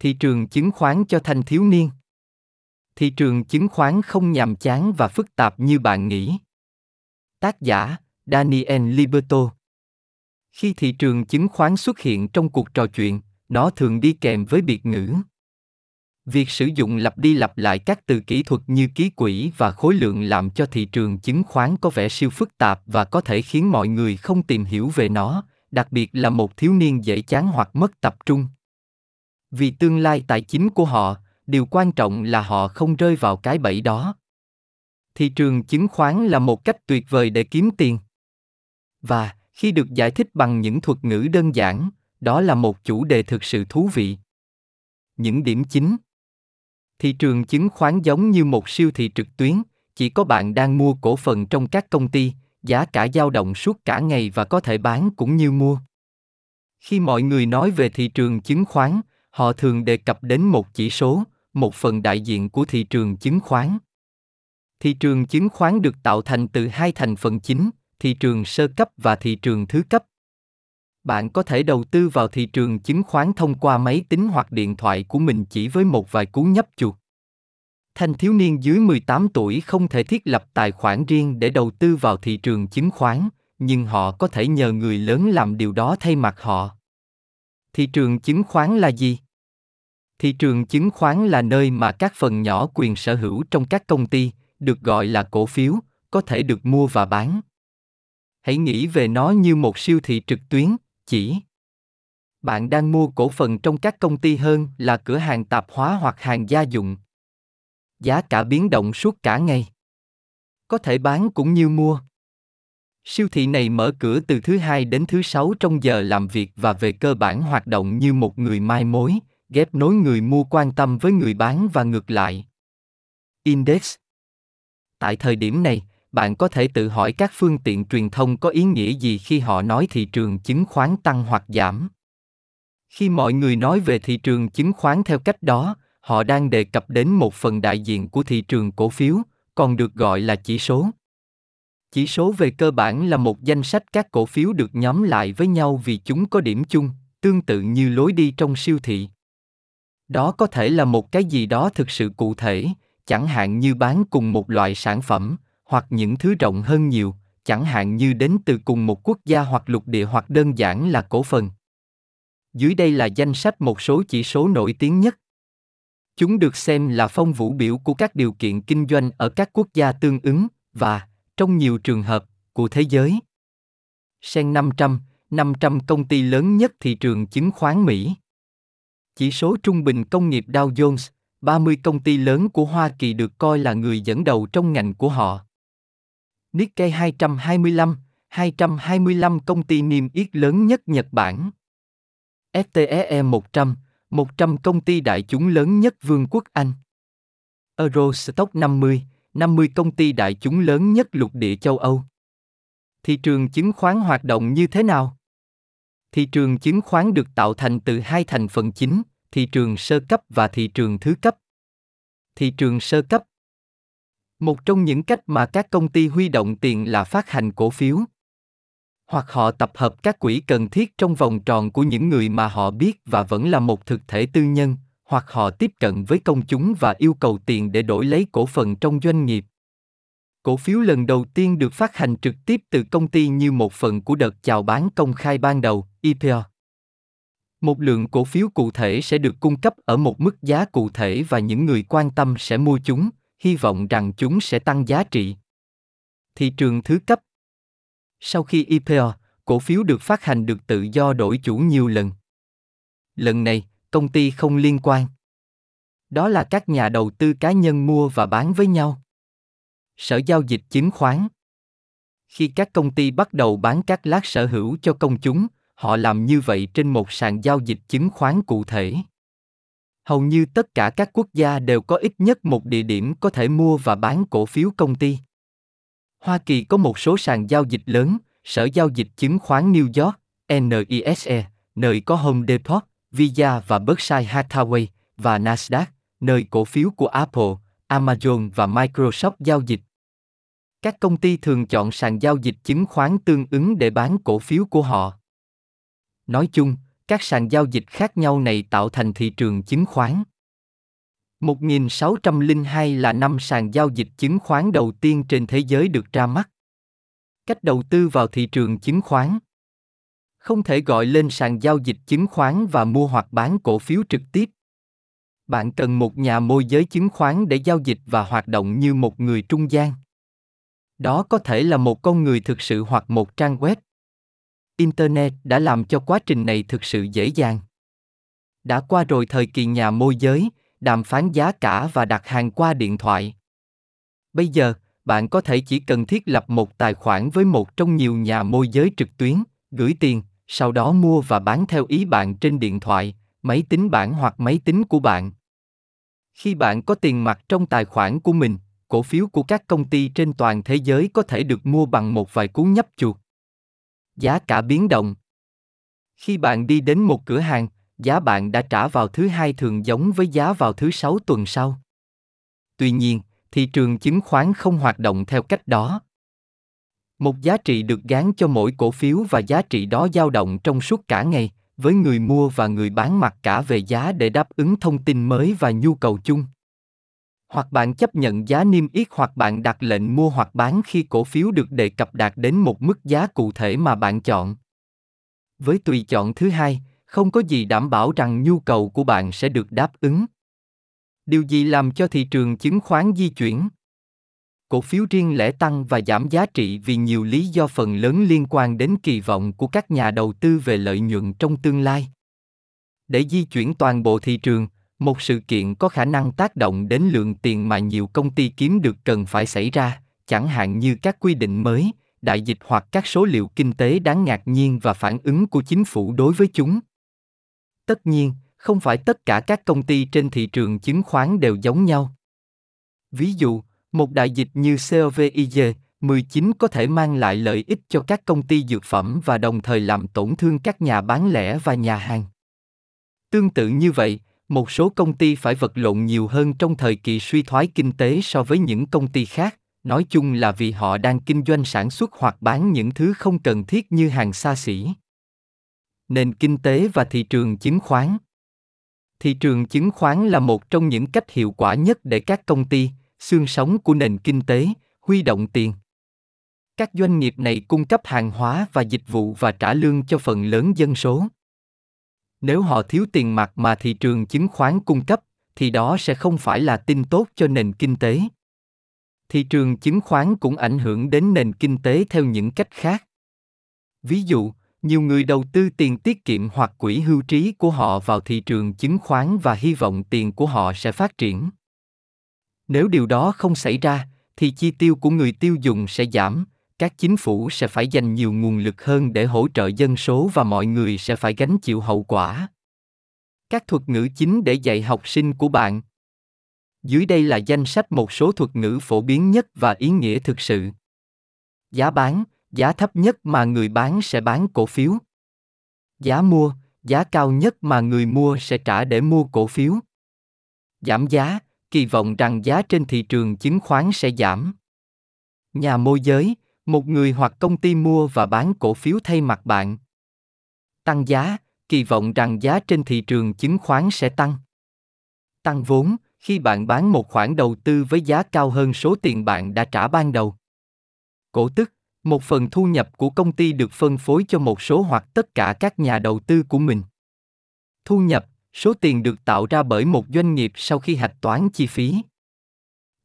Thị trường chứng khoán cho thanh thiếu niên. Thị trường chứng khoán không nhàm chán và phức tạp như bạn nghĩ. Tác giả: Daniel Liberto. Khi thị trường chứng khoán xuất hiện trong cuộc trò chuyện, nó thường đi kèm với biệt ngữ. Việc sử dụng lặp đi lặp lại các từ kỹ thuật như ký quỹ và khối lượng làm cho thị trường chứng khoán có vẻ siêu phức tạp và có thể khiến mọi người không tìm hiểu về nó, đặc biệt là một thiếu niên dễ chán hoặc mất tập trung. Vì tương lai tài chính của họ, điều quan trọng là họ không rơi vào cái bẫy đó. Thị trường chứng khoán là một cách tuyệt vời để kiếm tiền. Và khi được giải thích bằng những thuật ngữ đơn giản, đó là một chủ đề thực sự thú vị. Những điểm chính Thị trường chứng khoán giống như một siêu thị trực tuyến, chỉ có bạn đang mua cổ phần trong các công ty, giá cả dao động suốt cả ngày và có thể bán cũng như mua. Khi mọi người nói về thị trường chứng khoán, họ thường đề cập đến một chỉ số, một phần đại diện của thị trường chứng khoán. Thị trường chứng khoán được tạo thành từ hai thành phần chính, thị trường sơ cấp và thị trường thứ cấp. Bạn có thể đầu tư vào thị trường chứng khoán thông qua máy tính hoặc điện thoại của mình chỉ với một vài cú nhấp chuột. Thanh thiếu niên dưới 18 tuổi không thể thiết lập tài khoản riêng để đầu tư vào thị trường chứng khoán, nhưng họ có thể nhờ người lớn làm điều đó thay mặt họ. Thị trường chứng khoán là gì? Thị trường chứng khoán là nơi mà các phần nhỏ quyền sở hữu trong các công ty, được gọi là cổ phiếu, có thể được mua và bán. Hãy nghĩ về nó như một siêu thị trực tuyến, chỉ bạn đang mua cổ phần trong các công ty hơn là cửa hàng tạp hóa hoặc hàng gia dụng. Giá cả biến động suốt cả ngày. Có thể bán cũng như mua. Siêu thị này mở cửa từ thứ hai đến thứ sáu trong giờ làm việc và về cơ bản hoạt động như một người mai mối, ghép nối người mua quan tâm với người bán và ngược lại. Index Tại thời điểm này, bạn có thể tự hỏi các phương tiện truyền thông có ý nghĩa gì khi họ nói thị trường chứng khoán tăng hoặc giảm. Khi mọi người nói về thị trường chứng khoán theo cách đó, họ đang đề cập đến một phần đại diện của thị trường cổ phiếu, còn được gọi là chỉ số. Chỉ số về cơ bản là một danh sách các cổ phiếu được nhóm lại với nhau vì chúng có điểm chung, tương tự như lối đi trong siêu thị. Đó có thể là một cái gì đó thực sự cụ thể, chẳng hạn như bán cùng một loại sản phẩm, hoặc những thứ rộng hơn nhiều, chẳng hạn như đến từ cùng một quốc gia hoặc lục địa hoặc đơn giản là cổ phần. Dưới đây là danh sách một số chỉ số nổi tiếng nhất. Chúng được xem là phong vũ biểu của các điều kiện kinh doanh ở các quốc gia tương ứng và, trong nhiều trường hợp, của thế giới. Sen 500, 500 công ty lớn nhất thị trường chứng khoán Mỹ. Chỉ số trung bình công nghiệp Dow Jones, 30 công ty lớn của Hoa Kỳ được coi là người dẫn đầu trong ngành của họ. Nikkei 225, 225 công ty niêm yết lớn nhất Nhật Bản. FTSE 100, 100 công ty đại chúng lớn nhất Vương quốc Anh. Eurostock 50, 50 công ty đại chúng lớn nhất lục địa châu Âu. Thị trường chứng khoán hoạt động như thế nào? Thị trường chứng khoán được tạo thành từ hai thành phần chính, thị trường sơ cấp và thị trường thứ cấp. Thị trường sơ cấp một trong những cách mà các công ty huy động tiền là phát hành cổ phiếu. Hoặc họ tập hợp các quỹ cần thiết trong vòng tròn của những người mà họ biết và vẫn là một thực thể tư nhân, hoặc họ tiếp cận với công chúng và yêu cầu tiền để đổi lấy cổ phần trong doanh nghiệp. Cổ phiếu lần đầu tiên được phát hành trực tiếp từ công ty như một phần của đợt chào bán công khai ban đầu, IPO. Một lượng cổ phiếu cụ thể sẽ được cung cấp ở một mức giá cụ thể và những người quan tâm sẽ mua chúng, hy vọng rằng chúng sẽ tăng giá trị. Thị trường thứ cấp Sau khi IPO, cổ phiếu được phát hành được tự do đổi chủ nhiều lần. Lần này, công ty không liên quan. Đó là các nhà đầu tư cá nhân mua và bán với nhau. Sở giao dịch chứng khoán Khi các công ty bắt đầu bán các lát sở hữu cho công chúng, họ làm như vậy trên một sàn giao dịch chứng khoán cụ thể hầu như tất cả các quốc gia đều có ít nhất một địa điểm có thể mua và bán cổ phiếu công ty. Hoa Kỳ có một số sàn giao dịch lớn, Sở Giao dịch Chứng khoán New York, NISE, nơi có Home Depot, Visa và Berkshire Hathaway, và Nasdaq, nơi cổ phiếu của Apple, Amazon và Microsoft giao dịch. Các công ty thường chọn sàn giao dịch chứng khoán tương ứng để bán cổ phiếu của họ. Nói chung, các sàn giao dịch khác nhau này tạo thành thị trường chứng khoán. 1602 là năm sàn giao dịch chứng khoán đầu tiên trên thế giới được ra mắt. Cách đầu tư vào thị trường chứng khoán không thể gọi lên sàn giao dịch chứng khoán và mua hoặc bán cổ phiếu trực tiếp. Bạn cần một nhà môi giới chứng khoán để giao dịch và hoạt động như một người trung gian. Đó có thể là một con người thực sự hoặc một trang web. Internet đã làm cho quá trình này thực sự dễ dàng. Đã qua rồi thời kỳ nhà môi giới, đàm phán giá cả và đặt hàng qua điện thoại. Bây giờ, bạn có thể chỉ cần thiết lập một tài khoản với một trong nhiều nhà môi giới trực tuyến, gửi tiền, sau đó mua và bán theo ý bạn trên điện thoại, máy tính bảng hoặc máy tính của bạn. Khi bạn có tiền mặt trong tài khoản của mình, cổ phiếu của các công ty trên toàn thế giới có thể được mua bằng một vài cú nhấp chuột. Giá cả biến động. Khi bạn đi đến một cửa hàng, giá bạn đã trả vào thứ hai thường giống với giá vào thứ sáu tuần sau. Tuy nhiên, thị trường chứng khoán không hoạt động theo cách đó. Một giá trị được gán cho mỗi cổ phiếu và giá trị đó dao động trong suốt cả ngày, với người mua và người bán mặc cả về giá để đáp ứng thông tin mới và nhu cầu chung. Hoặc bạn chấp nhận giá niêm yết hoặc bạn đặt lệnh mua hoặc bán khi cổ phiếu được đề cập đạt đến một mức giá cụ thể mà bạn chọn. Với tùy chọn thứ hai, không có gì đảm bảo rằng nhu cầu của bạn sẽ được đáp ứng. Điều gì làm cho thị trường chứng khoán di chuyển? Cổ phiếu riêng lẻ tăng và giảm giá trị vì nhiều lý do phần lớn liên quan đến kỳ vọng của các nhà đầu tư về lợi nhuận trong tương lai. Để di chuyển toàn bộ thị trường, một sự kiện có khả năng tác động đến lượng tiền mà nhiều công ty kiếm được cần phải xảy ra, chẳng hạn như các quy định mới, đại dịch hoặc các số liệu kinh tế đáng ngạc nhiên và phản ứng của chính phủ đối với chúng. Tất nhiên, không phải tất cả các công ty trên thị trường chứng khoán đều giống nhau. Ví dụ, một đại dịch như COVID-19 có thể mang lại lợi ích cho các công ty dược phẩm và đồng thời làm tổn thương các nhà bán lẻ và nhà hàng. Tương tự như vậy, một số công ty phải vật lộn nhiều hơn trong thời kỳ suy thoái kinh tế so với những công ty khác, nói chung là vì họ đang kinh doanh sản xuất hoặc bán những thứ không cần thiết như hàng xa xỉ. Nền kinh tế và thị trường chứng khoán Thị trường chứng khoán là một trong những cách hiệu quả nhất để các công ty, xương sống của nền kinh tế, huy động tiền. Các doanh nghiệp này cung cấp hàng hóa và dịch vụ và trả lương cho phần lớn dân số. Nếu họ thiếu tiền mặt mà thị trường chứng khoán cung cấp, thì đó sẽ không phải là tin tốt cho nền kinh tế. Thị trường chứng khoán cũng ảnh hưởng đến nền kinh tế theo những cách khác. Ví dụ, nhiều người đầu tư tiền tiết kiệm hoặc quỹ hưu trí của họ vào thị trường chứng khoán và hy vọng tiền của họ sẽ phát triển. Nếu điều đó không xảy ra, thì chi tiêu của người tiêu dùng sẽ giảm, các chính phủ sẽ phải dành nhiều nguồn lực hơn để hỗ trợ dân số và mọi người sẽ phải gánh chịu hậu quả. Các thuật ngữ chính để dạy học sinh của bạn. Dưới đây là danh sách một số thuật ngữ phổ biến nhất và ý nghĩa thực sự. Giá bán, giá thấp nhất mà người bán sẽ bán cổ phiếu. Giá mua, giá cao nhất mà người mua sẽ trả để mua cổ phiếu. Giảm giá, kỳ vọng rằng giá trên thị trường chứng khoán sẽ giảm. Nhà môi giới, một người hoặc công ty mua và bán cổ phiếu thay mặt bạn. Tăng giá, kỳ vọng rằng giá trên thị trường chứng khoán sẽ tăng. Tăng vốn, khi bạn bán một khoản đầu tư với giá cao hơn số tiền bạn đã trả ban đầu. Cổ tức, một phần thu nhập của công ty được phân phối cho một số hoặc tất cả các nhà đầu tư của mình. Thu nhập, số tiền được tạo ra bởi một doanh nghiệp sau khi hạch toán chi phí.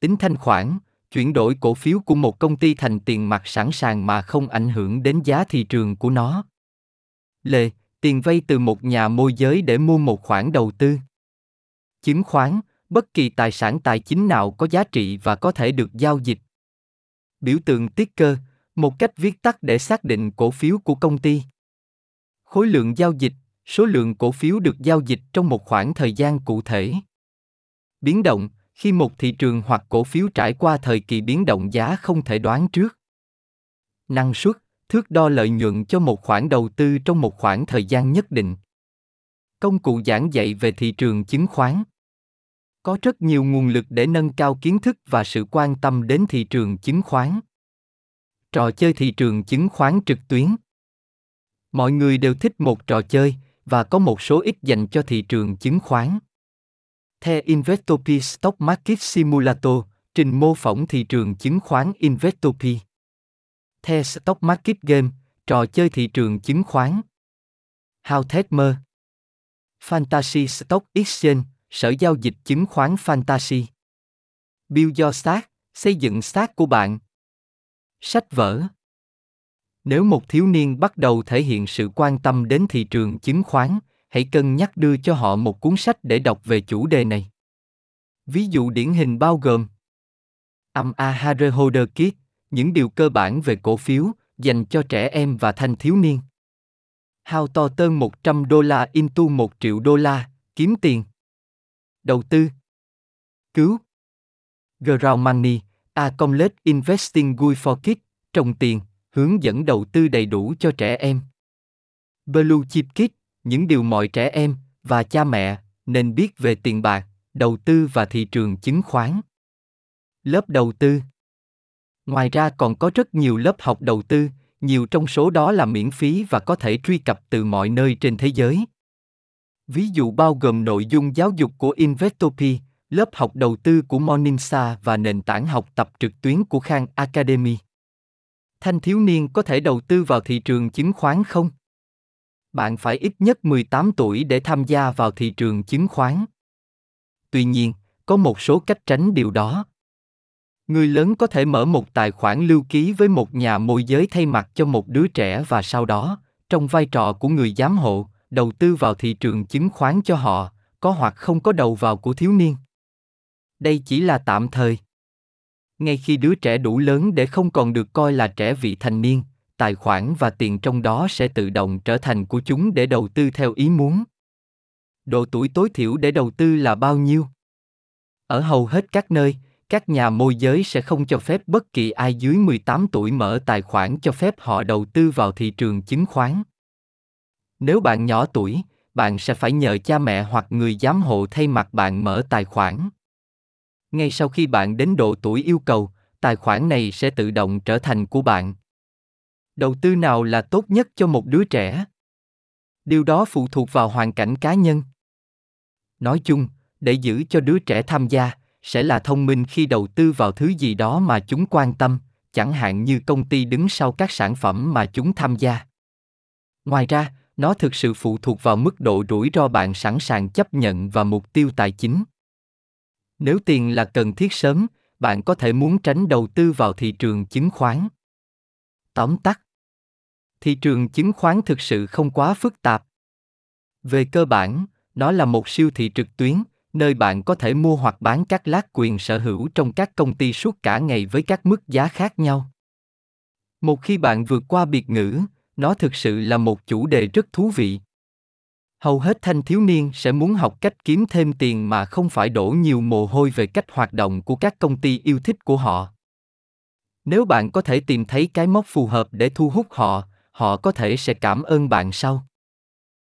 Tính thanh khoản, chuyển đổi cổ phiếu của một công ty thành tiền mặt sẵn sàng mà không ảnh hưởng đến giá thị trường của nó. Lệ, tiền vay từ một nhà môi giới để mua một khoản đầu tư. Chứng khoán, bất kỳ tài sản tài chính nào có giá trị và có thể được giao dịch. Biểu tượng tiết cơ, một cách viết tắt để xác định cổ phiếu của công ty. Khối lượng giao dịch, số lượng cổ phiếu được giao dịch trong một khoảng thời gian cụ thể. Biến động, khi một thị trường hoặc cổ phiếu trải qua thời kỳ biến động giá không thể đoán trước. Năng suất, thước đo lợi nhuận cho một khoản đầu tư trong một khoảng thời gian nhất định. Công cụ giảng dạy về thị trường chứng khoán. Có rất nhiều nguồn lực để nâng cao kiến thức và sự quan tâm đến thị trường chứng khoán. Trò chơi thị trường chứng khoán trực tuyến. Mọi người đều thích một trò chơi, và có một số ít dành cho thị trường chứng khoán. The Investopi Stock Market Simulator, trình mô phỏng thị trường chứng khoán Investopi. The Stock Market Game, trò chơi thị trường chứng khoán. How Mơ Fantasy Stock Exchange, sở giao dịch chứng khoán Fantasy. Build Your Stack, xây dựng xác của bạn. Sách vở nếu một thiếu niên bắt đầu thể hiện sự quan tâm đến thị trường chứng khoán, hãy cân nhắc đưa cho họ một cuốn sách để đọc về chủ đề này. Ví dụ điển hình bao gồm âm A Holder Kit, những điều cơ bản về cổ phiếu, dành cho trẻ em và thanh thiếu niên. How to turn 100 đô la into 1 triệu đô la, kiếm tiền. Đầu tư. Cứu. Ground Money, A Complete Investing Guide for Kids, trồng tiền, hướng dẫn đầu tư đầy đủ cho trẻ em. Blue Chip Kids, những điều mọi trẻ em và cha mẹ nên biết về tiền bạc, đầu tư và thị trường chứng khoán. Lớp đầu tư Ngoài ra còn có rất nhiều lớp học đầu tư, nhiều trong số đó là miễn phí và có thể truy cập từ mọi nơi trên thế giới. Ví dụ bao gồm nội dung giáo dục của Investopi, lớp học đầu tư của Morningstar và nền tảng học tập trực tuyến của Khan Academy. Thanh thiếu niên có thể đầu tư vào thị trường chứng khoán không? Bạn phải ít nhất 18 tuổi để tham gia vào thị trường chứng khoán. Tuy nhiên, có một số cách tránh điều đó. Người lớn có thể mở một tài khoản lưu ký với một nhà môi giới thay mặt cho một đứa trẻ và sau đó, trong vai trò của người giám hộ, đầu tư vào thị trường chứng khoán cho họ, có hoặc không có đầu vào của thiếu niên. Đây chỉ là tạm thời. Ngay khi đứa trẻ đủ lớn để không còn được coi là trẻ vị thành niên, tài khoản và tiền trong đó sẽ tự động trở thành của chúng để đầu tư theo ý muốn. Độ tuổi tối thiểu để đầu tư là bao nhiêu? Ở hầu hết các nơi, các nhà môi giới sẽ không cho phép bất kỳ ai dưới 18 tuổi mở tài khoản cho phép họ đầu tư vào thị trường chứng khoán. Nếu bạn nhỏ tuổi, bạn sẽ phải nhờ cha mẹ hoặc người giám hộ thay mặt bạn mở tài khoản. Ngay sau khi bạn đến độ tuổi yêu cầu, tài khoản này sẽ tự động trở thành của bạn. Đầu tư nào là tốt nhất cho một đứa trẻ? Điều đó phụ thuộc vào hoàn cảnh cá nhân. Nói chung, để giữ cho đứa trẻ tham gia, sẽ là thông minh khi đầu tư vào thứ gì đó mà chúng quan tâm, chẳng hạn như công ty đứng sau các sản phẩm mà chúng tham gia. Ngoài ra, nó thực sự phụ thuộc vào mức độ rủi ro bạn sẵn sàng chấp nhận và mục tiêu tài chính. Nếu tiền là cần thiết sớm, bạn có thể muốn tránh đầu tư vào thị trường chứng khoán. Tóm tắt Thị trường chứng khoán thực sự không quá phức tạp. Về cơ bản, nó là một siêu thị trực tuyến, nơi bạn có thể mua hoặc bán các lát quyền sở hữu trong các công ty suốt cả ngày với các mức giá khác nhau. Một khi bạn vượt qua biệt ngữ, nó thực sự là một chủ đề rất thú vị. Hầu hết thanh thiếu niên sẽ muốn học cách kiếm thêm tiền mà không phải đổ nhiều mồ hôi về cách hoạt động của các công ty yêu thích của họ. Nếu bạn có thể tìm thấy cái mốc phù hợp để thu hút họ, họ có thể sẽ cảm ơn bạn sau.